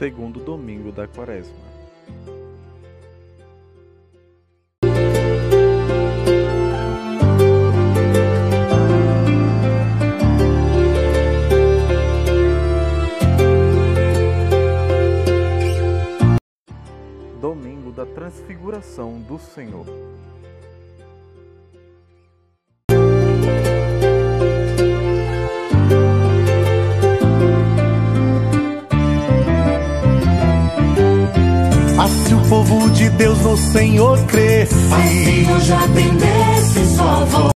segundo domingo da Quaresma. Domingo da Transfiguração do Senhor. Ah, se o povo de Deus no Senhor cresce, Assim eu já atendesse sua voz.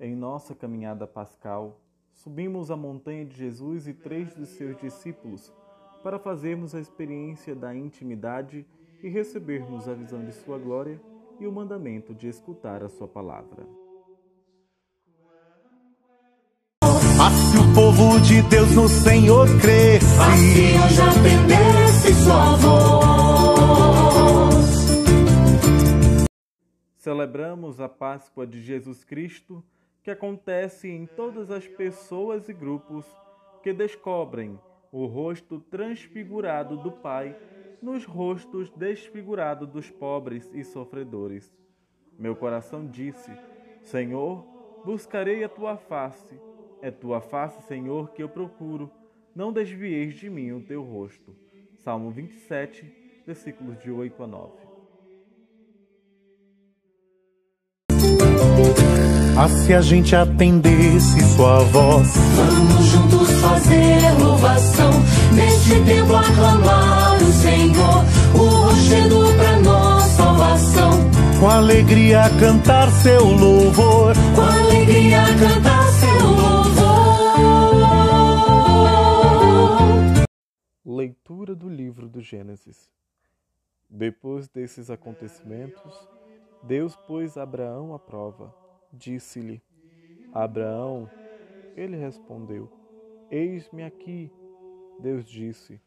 Em nossa caminhada pascal, subimos a montanha de Jesus e três dos seus discípulos para fazermos a experiência da intimidade e recebermos a visão de Sua glória e o mandamento de escutar a Sua palavra. ah, se o povo de Deus no Senhor cresce, Assim eu já atendesse sua voz. Celebramos a Páscoa de Jesus Cristo, que acontece em todas as pessoas e grupos que descobrem o rosto transfigurado do Pai nos rostos desfigurados dos pobres e sofredores. Meu coração disse: Senhor, buscarei a tua face. É tua face, Senhor, que eu procuro. Não desvieis de mim o teu rosto. Salmo 27, versículos de 8 a 9. Ah, se a gente atendesse sua voz, Vamos juntos fazer louvação. Neste tempo aclamar o Senhor. O rochedo pra nós salvação. com alegria cantar seu louvor, Com alegria cantar seu louvor. Leitura do livro do Gênesis. Depois desses acontecimentos, Deus pôs Abraão à prova. Disse-lhe: Abraão, ele respondeu: Eis-me aqui. Deus disse: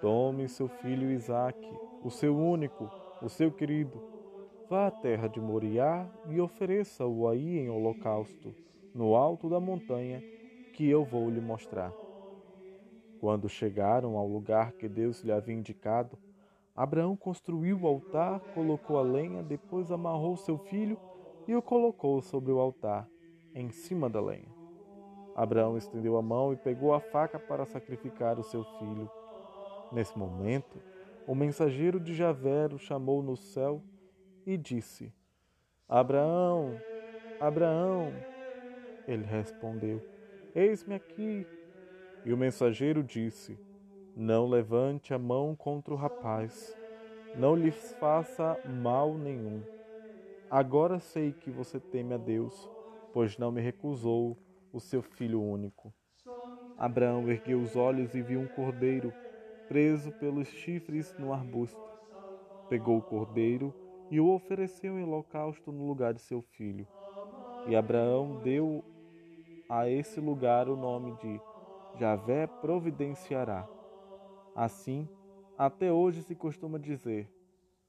Tome seu filho Isaque, o seu único, o seu querido. Vá à terra de Moriá e ofereça-o aí em holocausto, no alto da montanha que eu vou lhe mostrar. Quando chegaram ao lugar que Deus lhe havia indicado, Abraão construiu o altar, colocou a lenha, depois amarrou seu filho e o colocou sobre o altar, em cima da lenha. Abraão estendeu a mão e pegou a faca para sacrificar o seu filho. Nesse momento, o mensageiro de Javé o chamou no céu e disse: Abraão, Abraão. Ele respondeu: Eis-me aqui. E o mensageiro disse: Não levante a mão contra o rapaz, não lhe faça mal nenhum. Agora sei que você teme a Deus, pois não me recusou o seu filho único. Abraão ergueu os olhos e viu um cordeiro preso pelos chifres no arbusto. Pegou o cordeiro e o ofereceu em holocausto no lugar de seu filho. E Abraão deu a esse lugar o nome de Javé providenciará. Assim, até hoje se costuma dizer: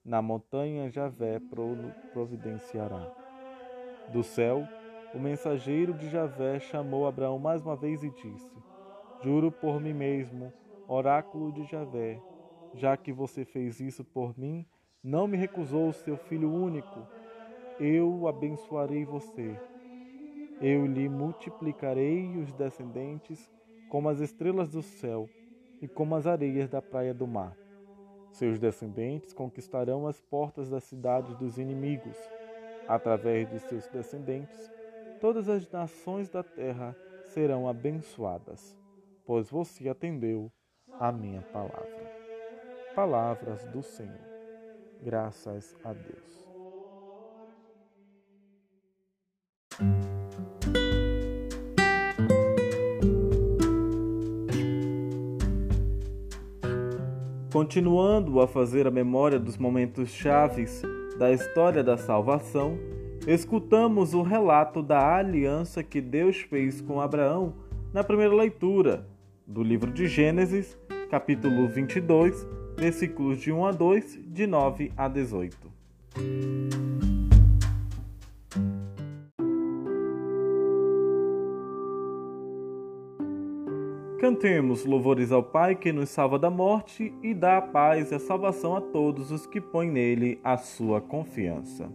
Na montanha Javé pro- providenciará. Do céu, o mensageiro de Javé chamou Abraão mais uma vez e disse: Juro por mim mesmo, oráculo de Javé, já que você fez isso por mim, não me recusou o seu filho único, eu abençoarei você. Eu lhe multiplicarei os descendentes como as estrelas do céu e como as areias da praia do mar. Seus descendentes conquistarão as portas das cidades dos inimigos. Através de seus descendentes, todas as nações da terra serão abençoadas, pois você atendeu a minha palavra. Palavras do Senhor. Graças a Deus. Continuando a fazer a memória dos momentos chaves da história da salvação, escutamos o relato da aliança que Deus fez com Abraão na primeira leitura do livro de Gênesis, capítulo 22, versículos de 1 a 2, de 9 a 18. Cantemos louvores ao Pai que nos salva da morte e dá a paz e a salvação a todos os que põem nele a sua confiança.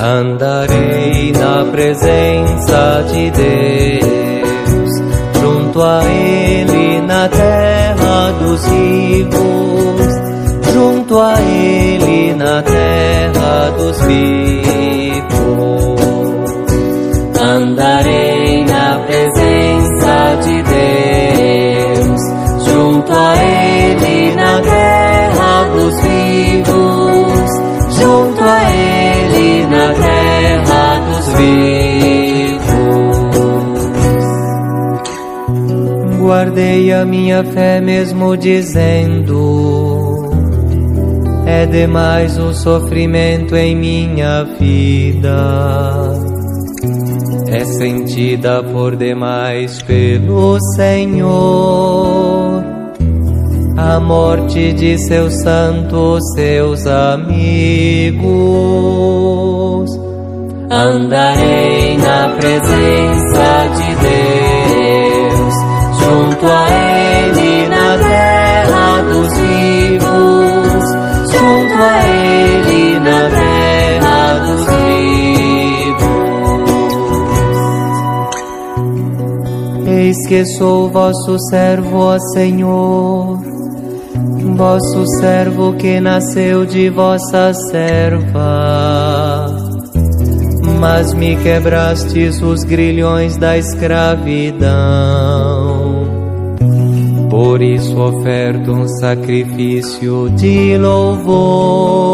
Andarei na presença de Deus, junto a Ele na terra dos vivos, junto a Ele na terra dos vivos. Andarei na presença de Deus, junto a Ele na terra dos vivos, junto a Ele na terra dos vivos. Guardei a minha fé mesmo dizendo: É demais o sofrimento em minha vida. É sentida por demais pelo Senhor a morte de seus santos, seus amigos. Andarei na presença de Deus, junto a Ele Eis que sou vosso servo, ó Senhor vosso servo que nasceu de vossa serva. Mas me quebrastes os grilhões da escravidão. Por isso oferto um sacrifício de louvor,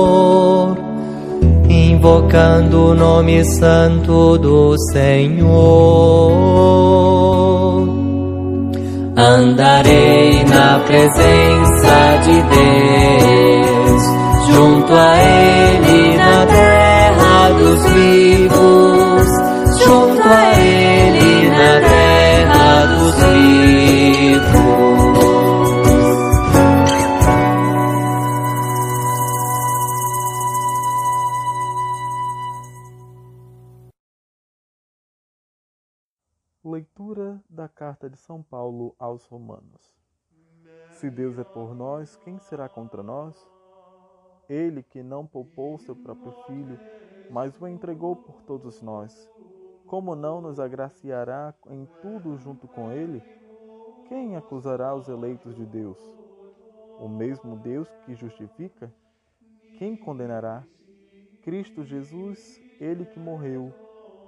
invocando o nome santo do Senhor. Andarei na presença de Deus, junto a Ele na terra dos vivos, aos Romanos. Se Deus é por nós, quem será contra nós? Ele que não poupou seu próprio filho, mas o entregou por todos nós, como não nos agraciará em tudo junto com ele? Quem acusará os eleitos de Deus? O mesmo Deus que justifica? Quem condenará? Cristo Jesus, ele que morreu,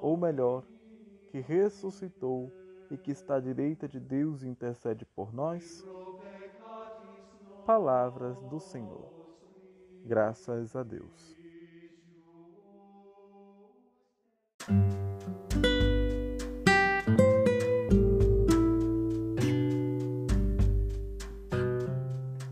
ou melhor, que ressuscitou e que está à direita de Deus e intercede por nós? Palavras do Senhor. Graças a Deus.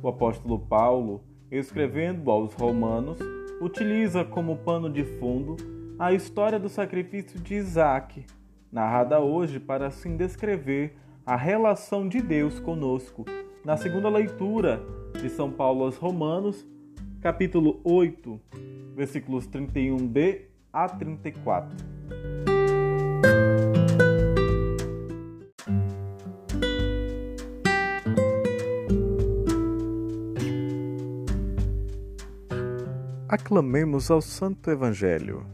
O apóstolo Paulo, escrevendo aos Romanos, utiliza como pano de fundo a história do sacrifício de Isaac, narrada hoje para assim descrever a relação de Deus conosco. Na segunda leitura de São Paulo aos Romanos, capítulo 8, versículos 31b a 34. Aclamemos ao Santo Evangelho.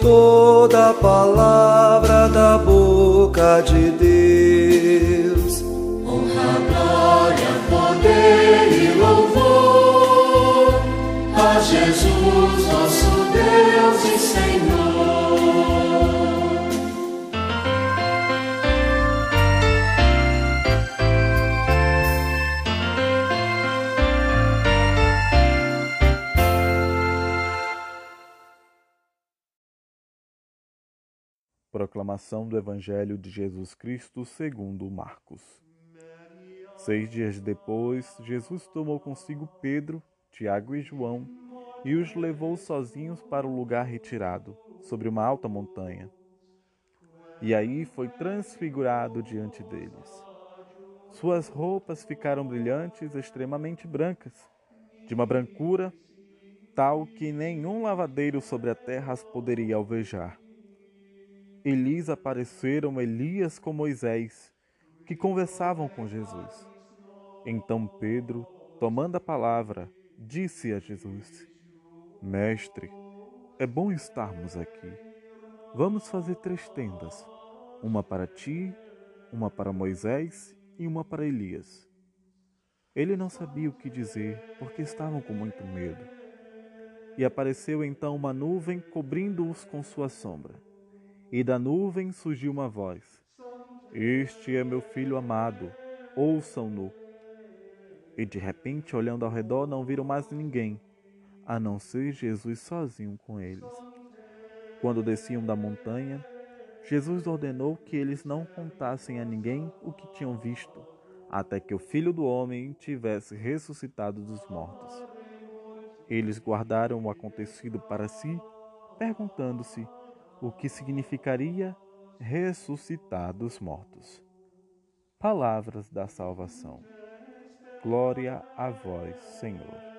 Toda palavra da boca de Deus. Proclamação do Evangelho de Jesus Cristo segundo Marcos. Seis dias depois, Jesus tomou consigo Pedro, Tiago e João e os levou sozinhos para o lugar retirado, sobre uma alta montanha. E aí foi transfigurado diante deles. Suas roupas ficaram brilhantes, extremamente brancas, de uma brancura tal que nenhum lavadeiro sobre a terra as poderia alvejar e lhes apareceram Elias com Moisés, que conversavam com Jesus. Então Pedro, tomando a palavra, disse a Jesus: Mestre, é bom estarmos aqui. Vamos fazer três tendas: uma para ti, uma para Moisés e uma para Elias. Ele não sabia o que dizer, porque estavam com muito medo. E apareceu então uma nuvem cobrindo-os com sua sombra e da nuvem surgiu uma voz: Este é meu filho amado, ouçam-no. E de repente, olhando ao redor, não viram mais ninguém, a não ser Jesus sozinho com eles. Quando desciam da montanha, Jesus ordenou que eles não contassem a ninguém o que tinham visto, até que o filho do homem tivesse ressuscitado dos mortos. Eles guardaram o acontecido para si, perguntando-se o que significaria ressuscitar dos mortos. Palavras da salvação. Glória a vós, Senhor.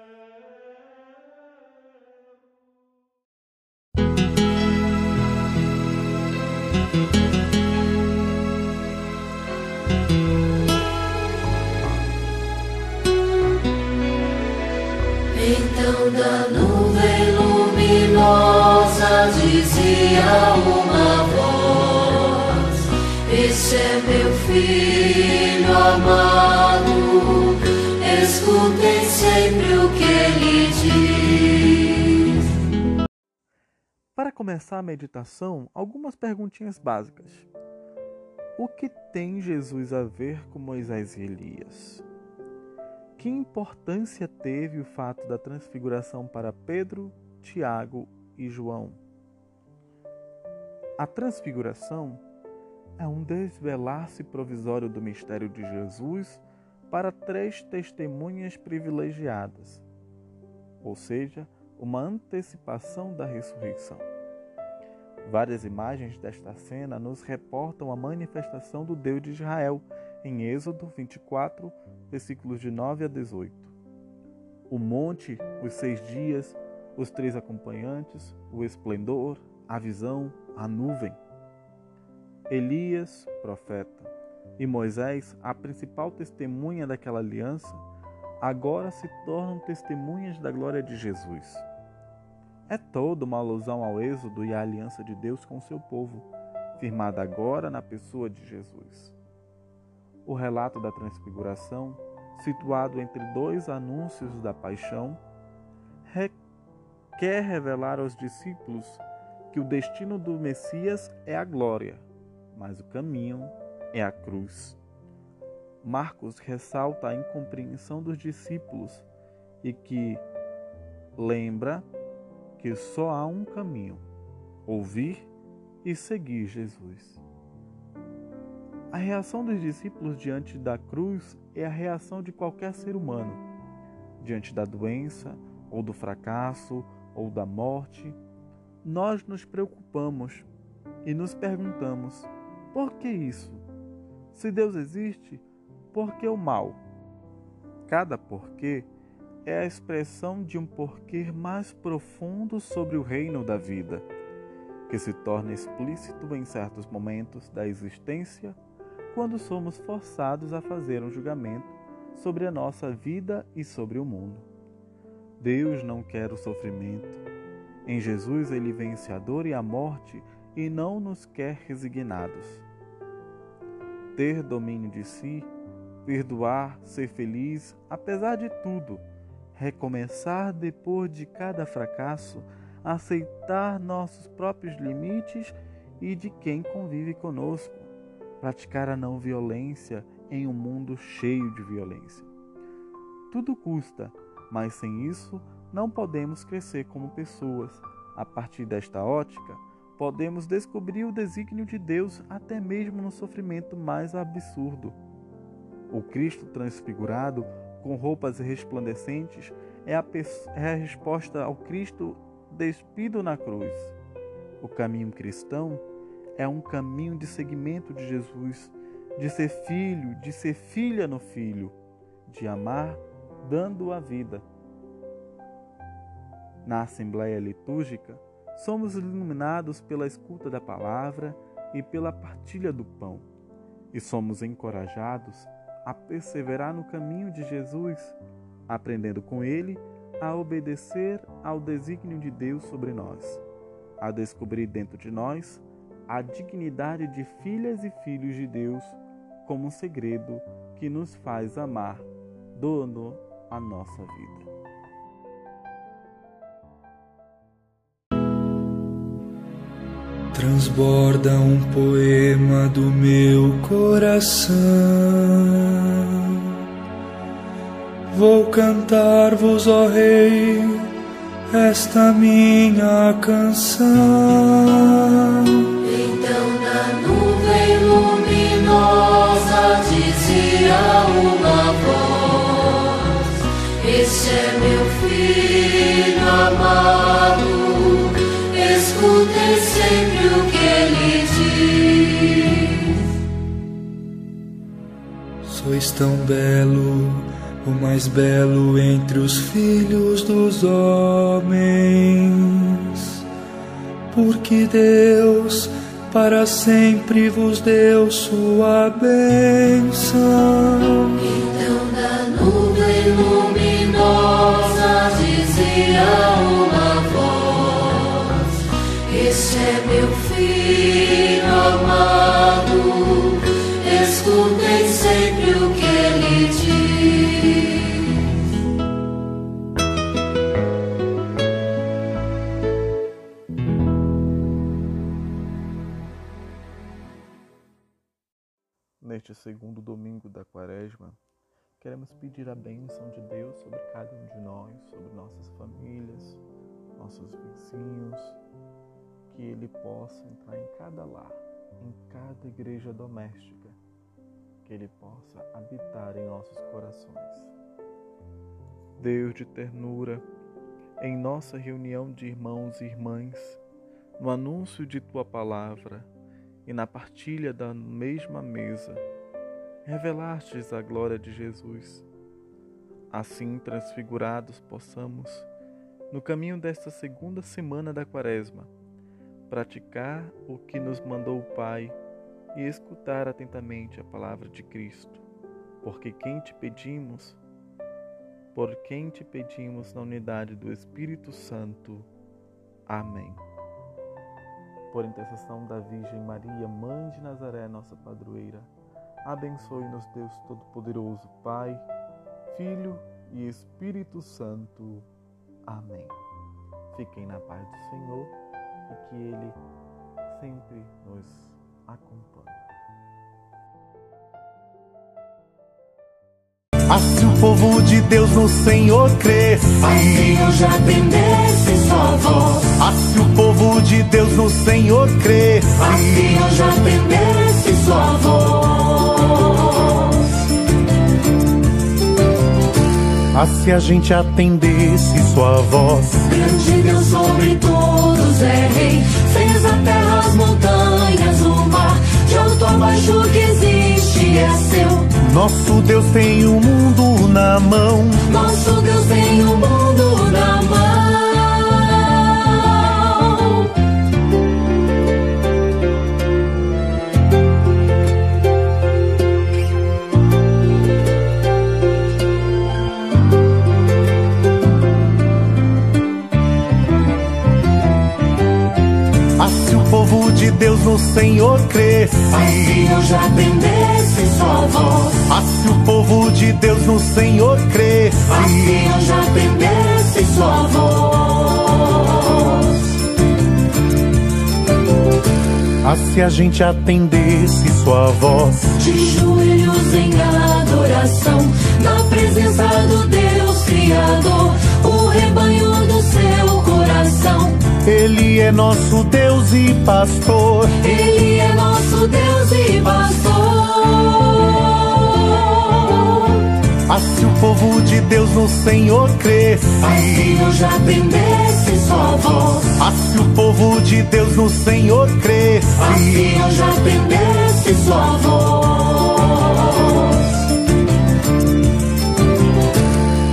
Então da nuvem luminosa dizia uma voz: Esse é meu filho amado, escutem sempre o que ele diz. Para começar a meditação, algumas perguntinhas básicas. O que tem Jesus a ver com Moisés e Elias? Que importância teve o fato da transfiguração para Pedro, Tiago e João? A transfiguração é um desvelar-se provisório do mistério de Jesus para três testemunhas privilegiadas, ou seja, uma antecipação da ressurreição. Várias imagens desta cena nos reportam a manifestação do Deus de Israel em Êxodo 24, versículos de 9 a 18. O monte, os seis dias, os três acompanhantes, o esplendor, a visão, a nuvem. Elias, profeta, e Moisés, a principal testemunha daquela aliança, agora se tornam testemunhas da glória de Jesus. É toda uma alusão ao êxodo e à aliança de Deus com seu povo, firmada agora na pessoa de Jesus. O relato da transfiguração, situado entre dois anúncios da paixão, quer revelar aos discípulos que o destino do Messias é a glória, mas o caminho é a cruz. Marcos ressalta a incompreensão dos discípulos e que lembra que só há um caminho: ouvir e seguir Jesus. A reação dos discípulos diante da cruz é a reação de qualquer ser humano, diante da doença, ou do fracasso, ou da morte. Nós nos preocupamos e nos perguntamos: por que isso? Se Deus existe, por que o mal? Cada porquê é a expressão de um porquê mais profundo sobre o reino da vida, que se torna explícito em certos momentos da existência quando somos forçados a fazer um julgamento sobre a nossa vida e sobre o mundo. Deus não quer o sofrimento. Em Jesus ele vence a dor e a morte e não nos quer resignados. Ter domínio de si, perdoar, ser feliz, apesar de tudo, recomeçar depois de cada fracasso, aceitar nossos próprios limites e de quem convive conosco praticar a não violência em um mundo cheio de violência. Tudo custa, mas sem isso não podemos crescer como pessoas. A partir desta ótica, podemos descobrir o desígnio de Deus até mesmo no sofrimento mais absurdo. O Cristo transfigurado, com roupas resplandecentes, é a, é a resposta ao Cristo despido na cruz. O caminho cristão é um caminho de seguimento de Jesus, de ser filho, de ser filha no filho, de amar dando a vida. Na Assembleia Litúrgica, somos iluminados pela escuta da palavra e pela partilha do pão, e somos encorajados a perseverar no caminho de Jesus, aprendendo com ele a obedecer ao desígnio de Deus sobre nós, a descobrir dentro de nós a dignidade de filhas e filhos de Deus como um segredo que nos faz amar, dono a nossa vida. Transborda um poema do meu coração. Vou cantar-vos, ó Rei, esta minha canção. Sois tão belo o mais belo entre os filhos dos homens, porque Deus para sempre vos deu sua bênção. Então da nuvem luminosa dizia uma voz: Este é meu filho amado, escutem segundo domingo da Quaresma, queremos pedir a bênção de Deus sobre cada um de nós, sobre nossas famílias, nossos vizinhos, que Ele possa entrar em cada lar, em cada igreja doméstica, que Ele possa habitar em nossos corações. Deus de ternura, em nossa reunião de irmãos e irmãs, no anúncio de Tua palavra, e na partilha da mesma mesa, revelastes a glória de Jesus. Assim, transfigurados, possamos, no caminho desta segunda semana da Quaresma, praticar o que nos mandou o Pai e escutar atentamente a palavra de Cristo, porque quem te pedimos, por quem te pedimos na unidade do Espírito Santo. Amém por intercessão da Virgem Maria, Mãe de Nazaré, nossa padroeira, abençoe-nos Deus Todo-Poderoso, Pai, Filho e Espírito Santo. Amém. Fiquem na paz do Senhor e que Ele sempre nos acompanhe. Assim o povo de Deus no Senhor cresce. Assim eu já atendesse sua voz. Assim o povo de Deus no Senhor cresce. Assim eu já atendesse sua voz. Assim a gente atendesse sua voz. Grande Deus sobre todos é rei. Fez a terra, as montanhas, o mar. De alto a baixo que existe é seu. Nosso Deus tem o mundo na mão. Nosso Deus tem o mundo A gente atendesse sua voz. De joelhos em adoração, na presença do Deus Criador, o rebanho do seu coração. Ele é nosso Deus e pastor. Ele é nosso Deus e pastor. Se o povo de Deus no Senhor cresce. Assim eu já atendesse sua voz. Se o povo de Deus no Senhor cresce. Assim eu já atendesse sua voz.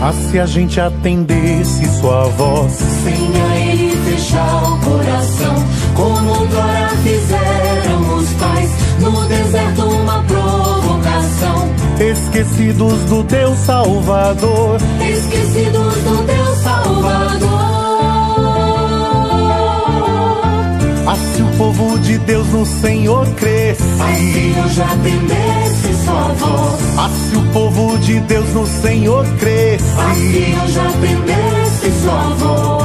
Ah, se a gente atendesse sua voz. Sem a ele fechar o coração, como outrora fizeram Esquecidos do Deus Salvador. Esquecidos do Deus Salvador. Se o povo de Deus no Senhor cresce. Assim eu já atendesse sua voz. Se o povo de Deus no Senhor cresce. Assim eu já atendesse sua voz.